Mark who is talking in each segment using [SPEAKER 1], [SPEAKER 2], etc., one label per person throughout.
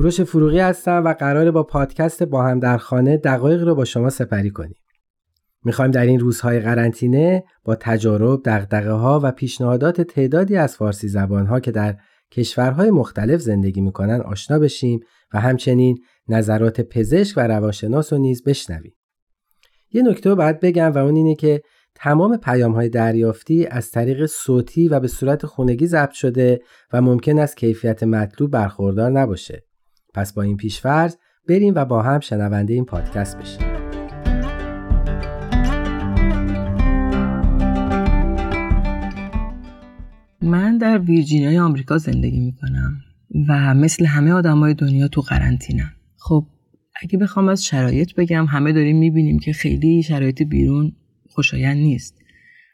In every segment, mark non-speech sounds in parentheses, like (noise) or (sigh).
[SPEAKER 1] کوروش فروغی هستم و قراره با پادکست با هم در خانه دقایق رو با شما سپری کنیم. می‌خوایم در این روزهای قرنطینه با تجارب، دقدقه ها و پیشنهادات تعدادی از فارسی زبان ها که در کشورهای مختلف زندگی می‌کنن آشنا بشیم و همچنین نظرات پزشک و روانشناس رو نیز بشنویم. یه نکته باید بگم و اون اینه که تمام پیام های دریافتی از طریق صوتی و به صورت خونگی ضبط شده و ممکن است کیفیت مطلوب برخوردار نباشه. پس با این پیشفرض بریم و با هم شنونده این پادکست بشیم.
[SPEAKER 2] من در ویرجینیای آمریکا زندگی می کنم و مثل همه آدمای دنیا تو قرنطینه. خب اگه بخوام از شرایط بگم همه داریم می‌بینیم که خیلی شرایط بیرون خوشایند نیست.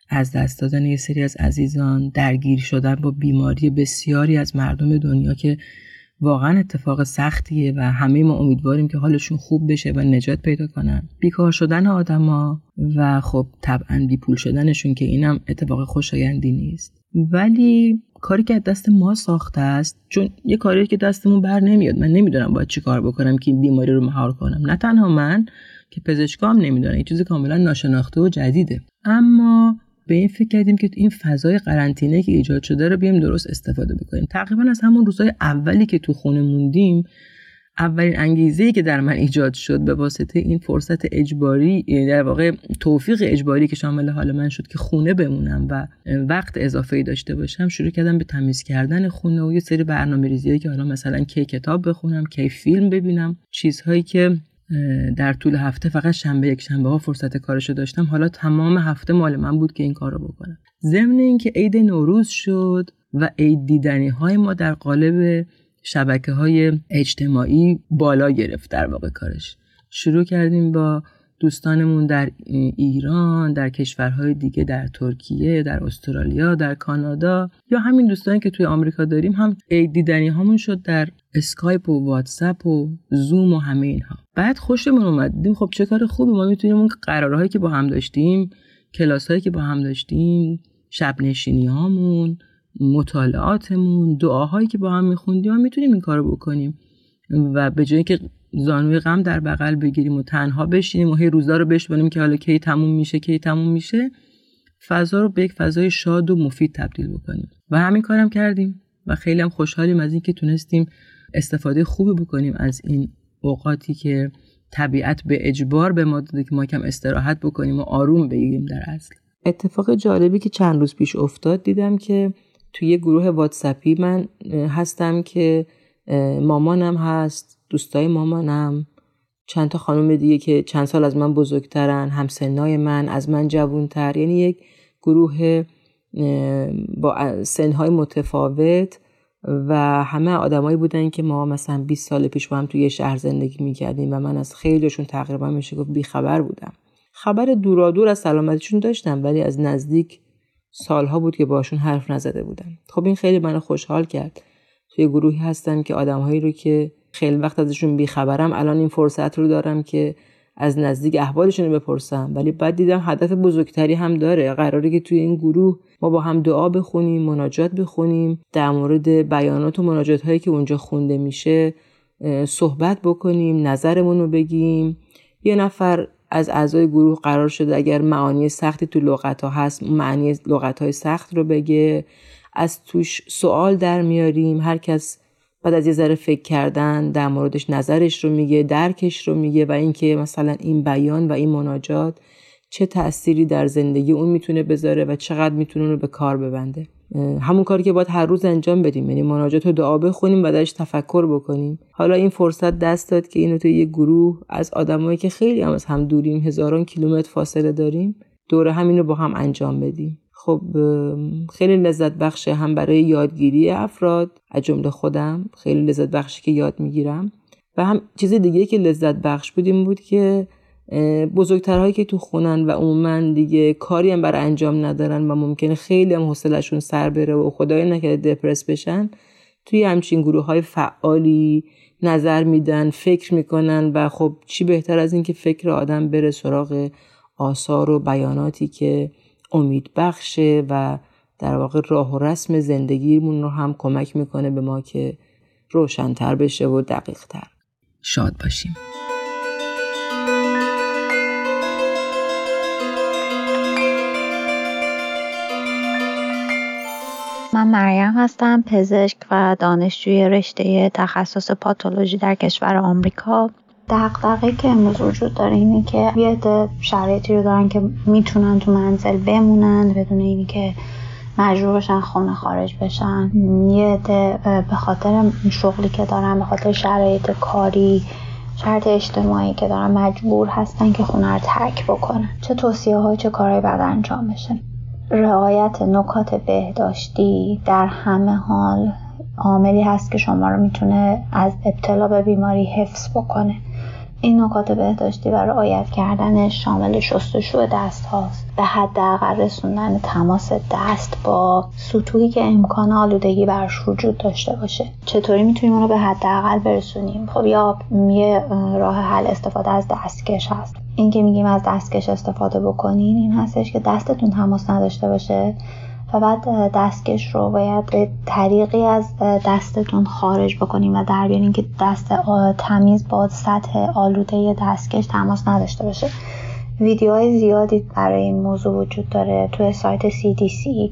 [SPEAKER 2] از دست دادن یه سری از عزیزان درگیر شدن با بیماری بسیاری از مردم دنیا که واقعا اتفاق سختیه و همه ما امیدواریم که حالشون خوب بشه و نجات پیدا کنن. بیکار شدن آدما و خب طبعا بیپول شدنشون که اینم اتفاق خوشایندی نیست. ولی کاری که از دست ما ساخته است چون یه کاری که دستمون بر نمیاد من نمی‌دونم باید چی کار بکنم که این بیماری رو مهار کنم. نه تنها من که پزشکام نمی‌دونم این چیز کاملا ناشناخته و جدیده. اما به این فکر کردیم که این فضای قرنطینه که ایجاد شده رو بیایم درست استفاده بکنیم. تقریبا از همون روزهای اولی که تو خونه موندیم اولین انگیزه ای که در من ایجاد شد به واسطه این فرصت اجباری یعنی در واقع توفیق اجباری که شامل حال من شد که خونه بمونم و وقت اضافه ای داشته باشم شروع کردم به تمیز کردن خونه و یه سری برنامه ریزی که حالا مثلا کی کتاب بخونم کی فیلم ببینم. چیزهایی که در طول هفته فقط شنبه یک شنبه ها فرصت کارشو داشتم. حالا تمام هفته مال من بود که این کارو بکنم. ضمن اینکه عید نوروز شد و عید دیدنی های ما در قالب شبکه های اجتماعی بالا گرفت در واقع کارش. شروع کردیم با دوستانمون در ایران در کشورهای دیگه در ترکیه در استرالیا در کانادا یا همین دوستانی که توی آمریکا داریم هم دیدنی هامون شد در اسکایپ و واتساپ و زوم و همه اینها. بعد خوشمون اومد. دیدیم خب چه کار خوبی. ما می‌تونیم اون قرارهایی که با هم داشتیم کلاسهایی که با هم داشتیم شب نشینی هامون مطالعاتمون دعاهایی که با هم میخوندیم و می‌تونیم این کارو بکنیم. و به جایی که زانوی غم در بغل بگیریم و تنها بشینیم و هی روزا رو بشبانیم که حالا کی تموم میشه کی تموم میشه. فضا رو به یک فضای شاد و مفید تبدیل بکنیم. و همین کارم کردیم و خیلی هم خوشحالیم از اینکه تونستیم استفاده خوبی بکنیم از این اوقاتی که طبیعت به اجبار به ما داده که ما کم استراحت بکنیم و آروم بگیریم در اصل. اتفاق جالبی که چند روز پیش افتاد دیدم که توی یه گروه واتسپی من هستم که مامانم هست. دوستای مامانم چند تا خانم دیگه که چند سال از من بزرگترن همسنای من از من جوونتر یعنی یک گروه با سنهای متفاوت و همه آدمایی بودن که ما مثلا 20 سال پیش با هم توی شهر زندگی می‌کردیم و من از خیلیشون تقریبا میشه گفت بیخبر بودم. خبر دورادور از سلامتیشون داشتم ولی از نزدیک سالها بود که باشون حرف نزده بودم. خب این خیلی منو خوشحال کرد. توی گروهی هستم که آدمهایی رو که خیلی وقت ازشون بیخبرم الان این فرصت رو دارم که از نزدیک احوالشون رو بپرسم. ولی بعد دیدم هدف بزرگتری هم داره. قراره که توی این گروه ما با هم دعا بخونیم مناجات بخونیم در مورد بیانات و مناجات هایی که اونجا خونده میشه صحبت بکنیم نظرمون رو بگیم. یه نفر از اعضای گروه قرار شده اگر معانی سختی تو لغت ها هست معنی لغت های سخت رو بگه. از توش سوال در میاریم. هر کس بعد از یه ذره فکر کردن در موردش نظرش رو میگه درکش رو میگه و اینکه مثلا این بیان و این مناجات چه تأثیری در زندگی اون می‌تونه بذاره و چقدر می‌تونه رو به کار ببنده. همون کاری که باید هر روز انجام بدیم یعنی مناجات و دعا بخونیم و درش تفکر بکنیم. حالا این فرصت دست داد که اینو توی یه گروه از آدمایی که خیلی هم از هم دوریم هزاران کیلومتر فاصله داریم دوره همین رو با هم انجام بدیم. خب خیلی لذت بخشه هم برای یادگیری افراد از جمله خودم خیلی لذت بخشه که یاد می‌گیرم. و هم چیز دیگه که لذت بخش بود این بود که بزرگترهایی که تو خونن و عموما دیگه کاری هم برای انجام ندارن و ممکنه خیلی هم حوصلشون سر بره و خدای نکرده دپرس بشن توی همچین گروه های فعالی نظر میدن فکر می‌کنن و خب چی بهتر از اینکه فکر آدم بره سراغ آثار و بیاناتی که امید بخشه و در واقع راه و رسم زندگیمون رو هم کمک می‌کنه به ما که روشنتر بشه و دقیق تر
[SPEAKER 1] شاد باشیم.
[SPEAKER 3] من مریم هستم پزشک و دانشجوی رشته تخصص پاتولوژی در کشور آمریکا. دقدقه که امروز وجود داره اینه که یه شرایطی رو دارن که می‌تونن تو منزل بمونن بدون اینی که مجبور بشن خونه خارج بشن. یه به خاطر شغلی که دارن به خاطر شرایط کاری شرط اجتماعی که دارن مجبور هستن که خونه رو ترک بکنن. چه توصیه های چه کارهایی بعد انجام بشه. رعایت نکات بهداشتی در همه حال عاملی هست که شما رو می‌تونه از ابتلا به بیماری حفظ بکنه. این نکات بهداشتی و رعایت کردنش شامل شستشو دست هاست. به حداقل رسوندن تماس دست با سطوحی که امکان آلودگی برش وجود داشته باشه. چطوری می‌تونیم اونو به حداقل برسونیم؟ خب یا یه راه حل استفاده از دستکش هست. این که میگیم از دستکش استفاده بکنین این هستش که دستتون تماس نداشته باشه. و بعد دستکش رو باید به طریقی از دستتون خارج بکنیم و در بیارین که دست تمیز با سطح آلوده دستکش تماس نداشته باشه. ویدیوهای زیادی برای این موضوع وجود داره تو سایت CDC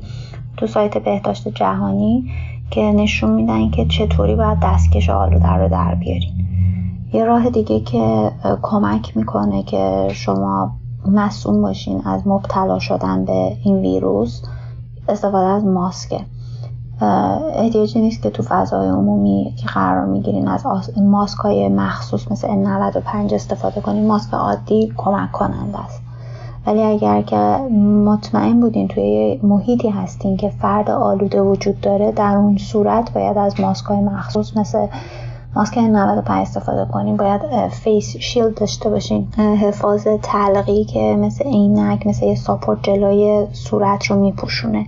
[SPEAKER 3] تو سایت بهداشت جهانی که نشون میدن که چطوری باید دستکش آلوده رو در بیارین. یه راه دیگه که کمک می‌کنه که شما مسئول باشین از مبتلا شدن به این ویروس استفاده از ماسکه. احتیاجی نیست که تو فضای عمومی که قرار می‌گیرین از ماسک های مخصوص مثل N95 استفاده کنین ماسک عادی کمک کننده است. ولی اگر که مطمئن بودین توی محیطی هستین که فرد آلوده وجود داره در اون صورت باید از ماسک های مخصوص مثل ماسک N95 استفاده کنیم باید face shield داشته باشین حفاظ طلقی که مثل عینک مثل یه support جلوی صورت رو میپوشونه.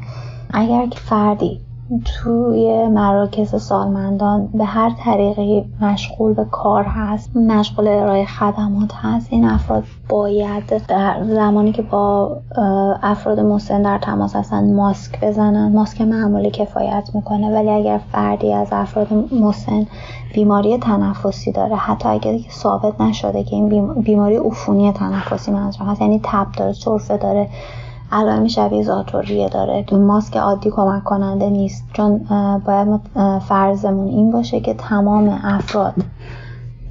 [SPEAKER 3] اگر که فردی توی مراکز سالمندان به هر طریقی مشغول به کار هست مشغول ارائه خدمات هست. این افراد باید در زمانی که با افراد مسن در تماس هستن ماسک بزنن. ماسک معمولی کفایت می‌کنه ولی اگر فردی از افراد مسن بیماری تنفسی داره حتی اگر ثابت نشده که این بیماری عفونی تنفسی منظورم هست یعنی تب داره سرفه داره علائم شبیه زاتوریه داره. تو ماسک عادی کمک کننده نیست. چون باید فرضمون این باشه که تمام افراد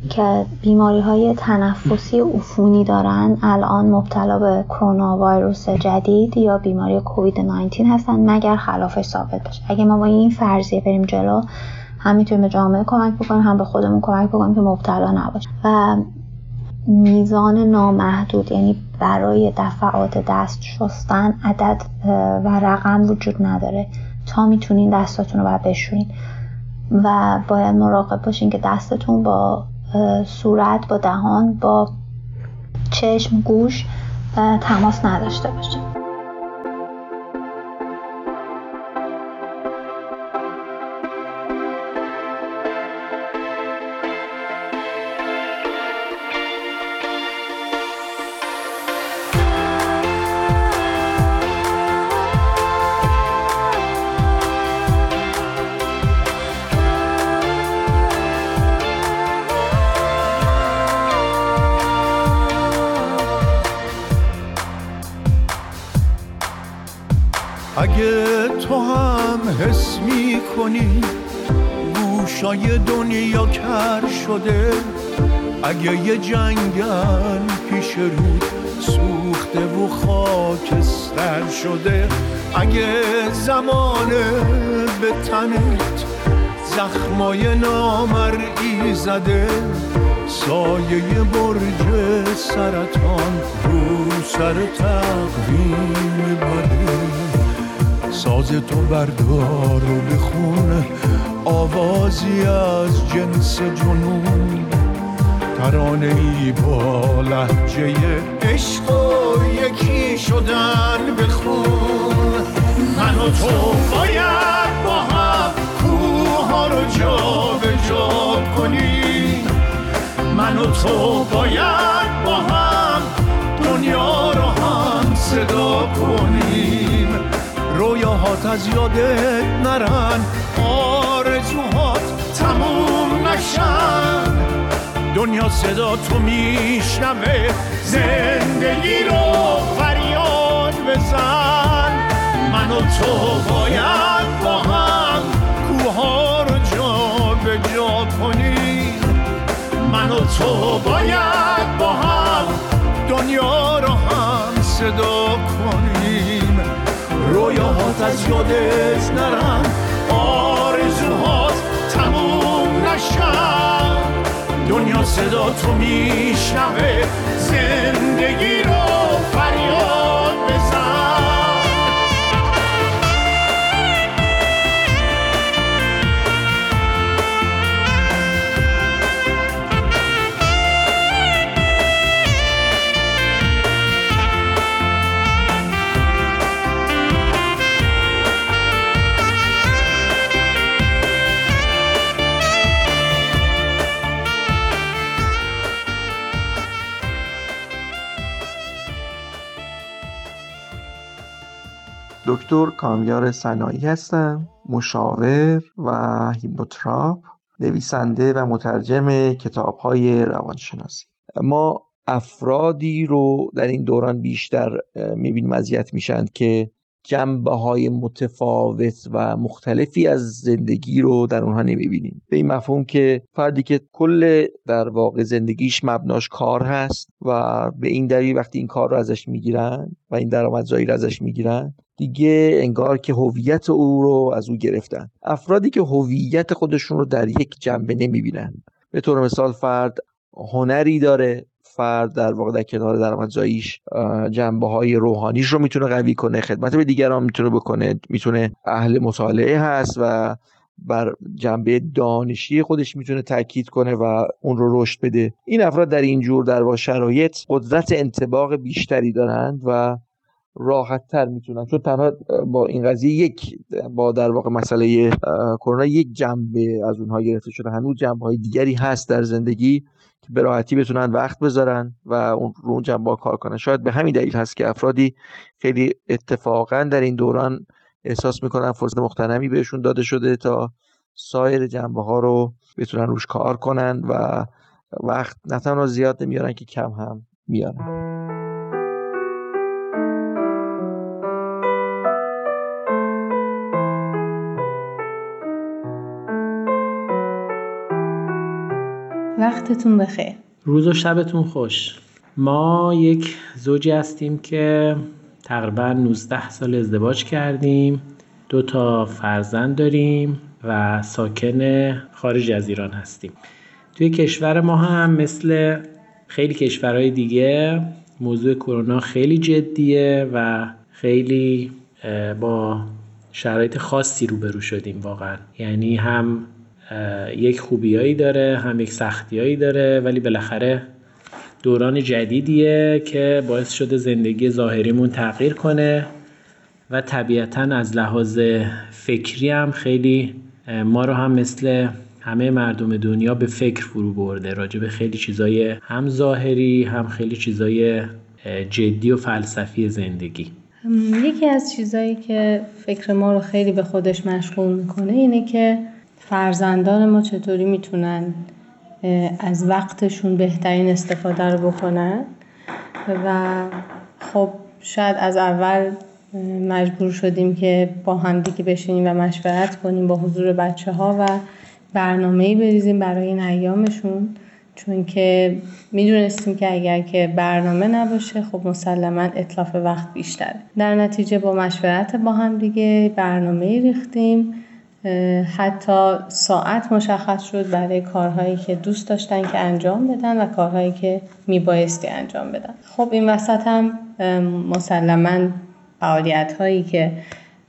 [SPEAKER 3] که بیماری های تنفسی عفونی دارن الان مبتلا به کرونا ویروس جدید یا بیماری کووید 19 هستن مگر خلافش ثابت بشه اگه ما با این فرضیه بریم جلو هم می‌تونیم به جامعه کمک بکنیم هم به خودمون کمک بکنیم که مبتلا نباشیم و میزان نامحدود یعنی برای دفعات دست شستن عدد و رقم وجود نداره. تا می‌تونین دستاتون رو باید بشورین. و باید مراقب باشین که دستتون با صورت با دهان با چشم گوش تماس نداشته باشه.
[SPEAKER 4] می کنی گوشای دنیا کر شده. اگه یه جنگل پیش رود سوخته و خاکستر شده. اگه زمانه به تنت زخمای نامرئی زده. سایه برج سرطان رو سر تقویم بده. ساز تو بردار و بخون آوازی از جنس جنون. ترانه ای با لحجه عشق و یکی شدن بخون من و تو باید با هم کوه رو جا به جا کنیم. من و تو باید با هم دنیا رو هم صدا کنیم. رویاهات از یادت نرن. آرزوهات تموم نشن. دنیا صدا تو میشنوه. زندگی رو فریاد بزن. من و تو باید با هم کوها رو جا به جا کنیم. من و تو باید با هم دنیا رو هم صدا کنیم. رویاهات از یادت نرن آرزوهات تموم نشن دنیا صدا تو میشنوه. زندگی رو فریاد
[SPEAKER 5] دکتر کامیار سنایی هستم مشاور و هیپوتراپ نویسنده و مترجم کتاب های روانشناسی. ما افرادی رو در این دوران بیشتر می‌بینیم اذیت میشن که جنبه های متفاوت و مختلفی از زندگی رو در اونها نمی‌بینیم. به این مفهوم که فردی که کل در واقع زندگیش مبناش کار هست و به این دلیل وقتی این کار رو ازش می‌گیرن و این درآمدزایی رو ازش می‌گیرن دیگه انگار که هویت او رو از او گرفتن. افرادی که هویت خودشون رو در یک جنبه نمی‌بینن. به طور مثال فرد هنری داره. فرد در واقع در کنار درآمدزاییش جنبه های روحانیش رو می‌تونه قوی کنه. خدمت به دیگران می‌تونه بکنه. می‌تونه اهل مطالعه هست و بر جنبه دانشی خودش می‌تونه تاکید کنه و اون رو رشد بده. این افراد در این جور در واقع شرایط قدرت انتباق بیشتری دارند و راحت تر می‌تونن. چون تنها با این قضیه یک با در واقع مسئله کرونا یک جنبه از اونها گرفته شده. هنوز جنبه های دیگری هست در زندگی که به راحتی بتونن وقت بذارن و اون رو اون جنبه کار کنن. شاید به همین دلیل هست که افرادی خیلی اتفاقا در این دوران احساس می‌کنن فرصت مختنمی بهشون داده شده تا سایر جنبه ها رو بتونن روش کار کنن و وقت نه تنها زیاد نمیارن که کم هم میارن.
[SPEAKER 6] وقتتون بخیر.
[SPEAKER 7] روز و شبتون خوش. ما یک زوجی هستیم که تقریبا 19 سال ازدواج کردیم. دو تا فرزند داریم و ساکن خارج از ایران هستیم. توی کشور ما هم مثل خیلی کشورهای دیگه موضوع کرونا خیلی جدیه و خیلی با شرایط خاصی روبرو شدیم واقعا. یعنی هم یک خوبیایی داره هم یک سختیایی داره ولی بالاخره دوران جدیدیه که باعث شده زندگی ظاهریمون تغییر کنه و طبیعتا از لحاظ فکری هم خیلی ما رو هم مثل همه مردم دنیا به فکر فرو برده. راجع به خیلی چیزای هم ظاهری هم خیلی چیزای جدی و فلسفی زندگی.
[SPEAKER 6] یکی از چیزایی که فکر ما رو خیلی به خودش مشغول می‌کنه اینه که فرزندان ما چطوری می‌تونن از وقتشون بهترین استفاده رو بکنن؟ و خب شاید از اول مجبور شدیم که با همدیگه بشینیم و مشورت کنیم با حضور بچه ها و برنامه‌ای بریزیم برای این ایامشون. چون که می‌دونستیم که اگر که برنامه نباشه خب مسلما اطلاف وقت بیشتره. در نتیجه با مشورت با هم دیگه برنامه ریختیم. حتی ساعت مشخص شد برای کارهایی که دوست داشتن که انجام بدن و کارهایی که میبایستی انجام بدن. خب این وسط هم مسلما فعالیت هایی که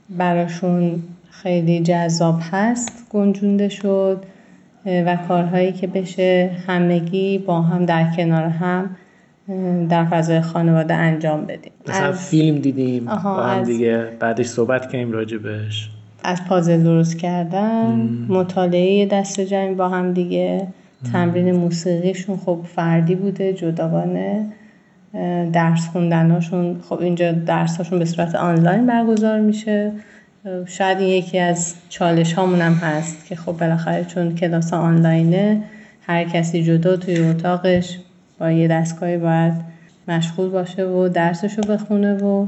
[SPEAKER 6] براشون خیلی جذاب هست گنجونده شد و کارهایی که بشه همگی با هم در کنار هم در فضای خانواده انجام بدیم.
[SPEAKER 7] مثلا فیلم دیدیم با هم دیگه بعدش صحبت کنیم راجبش
[SPEAKER 6] از پازل درست کردن مطالعه دست جمعی با هم دیگه تمرین موسیقیشون خب فردی بوده جداگانه. درس خوندناشون خب اینجا درساشون به صورت آنلاین برگزار میشه. شاید این یکی از چالش هامون هم هست که خب بالاخره چون کلاس آنلاینه هر کسی جدا توی اتاقش با یه دستگاهی باید مشغول باشه و درسشو بخونه و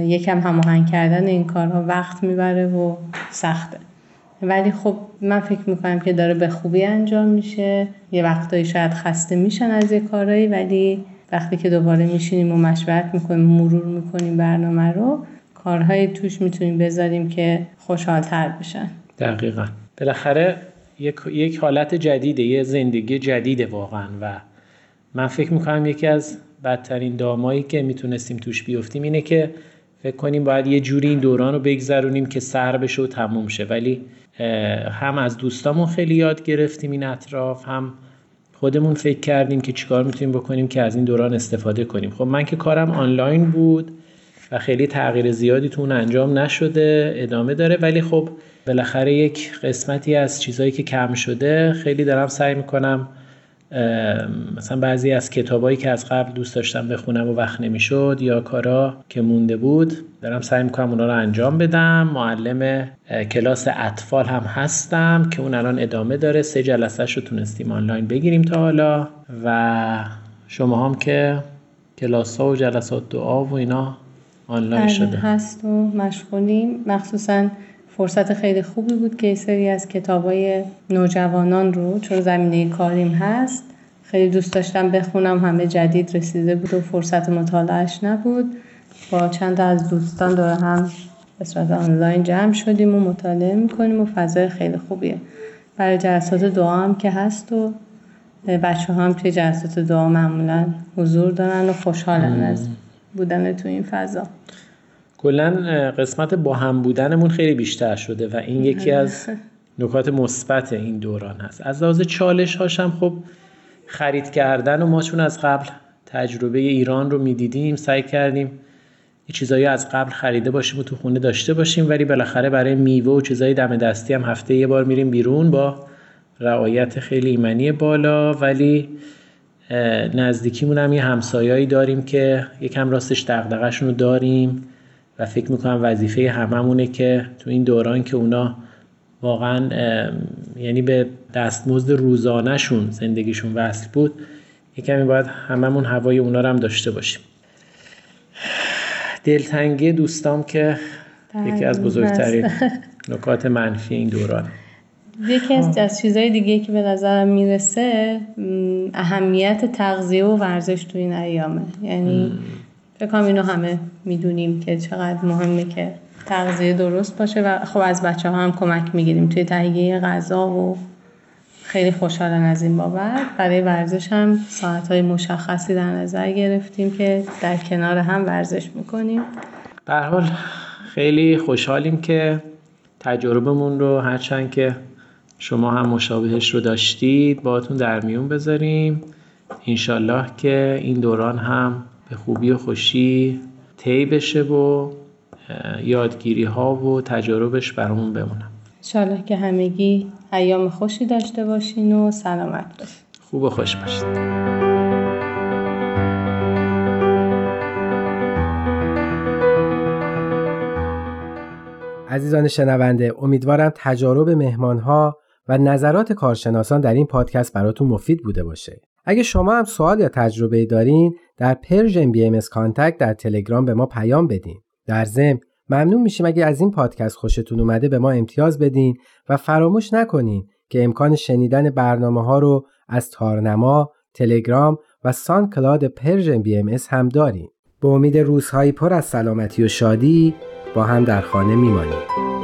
[SPEAKER 6] یکم هماهنگ کردن این کارها وقت می‌بره و سخته. ولی خب من فکر می‌کنم که داره به خوبی انجام میشه. یه وقتایی شاید خسته میشن از یه کارهایی ولی وقتی که دوباره میشینیم و مشورت می‌کنیم مرور می‌کنیم برنامه رو کارهایی توش می‌تونیم بذاریم که خوشحالتر بشن.
[SPEAKER 7] دقیقا. بالاخره یک, یک حالت جدیده یه زندگی جدیده واقعا. و من فکر می‌کنم یکی از بدترین دامایی که می‌تونستیم توش بیفتیم اینه که فکر کنیم باید یه جوری این دوران رو بگذرونیم که سر بشه و تموم شه. ولی هم از دوستامون خیلی یاد گرفتیم این اطراف هم خودمون فکر کردیم که چیکار می‌تونیم بکنیم که از این دوران استفاده کنیم. خب من که کارم آنلاین بود و خیلی تغییر زیادی تو اون انجام نشده ادامه داره. ولی خب بالاخره یک قسمتی از چیزهایی که کم شده خیلی دارم سعی می‌کنم مثلا بعضی از کتابایی که از قبل دوست داشتم بخونم و وقت نمی‌شد یا کارا که مونده بود دارم سعی می‌کنم اونا رو انجام بدم. معلم کلاس اطفال هم هستم که اون الان ادامه داره. سه جلسه رو تونستیم آنلاین بگیریم تا حالا. و شما هم که کلاس ها و جلسات دعا و اینا آنلاین
[SPEAKER 6] بله،
[SPEAKER 7] شده.
[SPEAKER 6] هست و مشغولیم. مخصوصا فرصت خیلی خوبی بود که سری از کتابای نوجوانان رو چون زمینه کاریم هست خیلی دوست داشتم بخونم همه جدید رسیده بود و فرصت مطالعهش نبود. با چند از دوستان دور هم به صورت آنلاین جمع شدیم و مطالعه می‌کنیم و فضای خیلی خوبیه. برای جلسات دعا هم که هست و بچه هم توی جلسات دعا معمولا حضور دارن و خوشحالن از بودن تو این فضا.
[SPEAKER 7] کلا قسمت با هم بودنمون خیلی بیشتر شده و این یکی از (laughs) نکات مثبت این دوران هست. از لحاظ چالش هاشم خب خرید کردن و ما چون از قبل تجربه ایران رو می‌دیدیم سعی کردیم یه چیزایی از قبل خریده باشیم و تو خونه داشته باشیم ولی بالاخره برای میوه و چیزای دم دستی هم هفته یه بار میریم بیرون با رعایت خیلی ایمنی بالا. ولی نزدیکیمون هم یه همسایایی داریم که یکم راستش دغدغه‌شون رو داریم. و فکر می‌کنم وظیفه هممونه که تو این دوران که اونا واقعا یعنی به دستمزد روزانهشون زندگیشون وصل بود یکمی باید هممون هوای اونا رو هم داشته باشیم. دلتنگی دوستام که یکی از بزرگترین (laughs) نکات منفی این دوران
[SPEAKER 6] یکی از, از چیزهای دیگه که به نظرم می‌رسه اهمیت تغذیه و ورزش تو این ایامه. یعنی فکر کنم اینو همه می‌دونیم که چقدر مهمه که تغذیه درست باشه و خب از بچه ها هم کمک می‌گیریم. توی تهیه غذا و خیلی خوشحالن از این بابت. برای ورزش هم ساعت های مشخصی در نظر گرفتیم که در کنار هم ورزش می‌کنیم.
[SPEAKER 7] به حال خیلی خوشحالیم که تجربهمون رو هرچند که شما هم مشابهش رو داشتید باهاتون در میون بذاریم. انشالله که این دوران هم به خوبی و خوشی طی بشه و یادگیری ها و تجاربش برامون بمونن
[SPEAKER 6] انشالله که همگی ایام خوشی داشته باشین و سلامت باشین.
[SPEAKER 7] خوب و خوش باشید
[SPEAKER 1] عزیزان شنونده امیدوارم تجارب مهمانها و نظرات کارشناسان در این پادکست براتون مفید بوده باشه. اگه شما هم سوال یا تجربه دارین در Persian BMS Contact در تلگرام به ما پیام بدین. در ضمن ممنون میشیم اگه از این پادکست خوشتون اومده به ما امتیاز بدین و فراموش نکنین که امکان شنیدن برنامه ها رو از تارنما، تلگرام و SoundCloud Persian BM هم داریم. به امید روزهایی پر از سلامتی و شادی با هم در خانه میمانیم.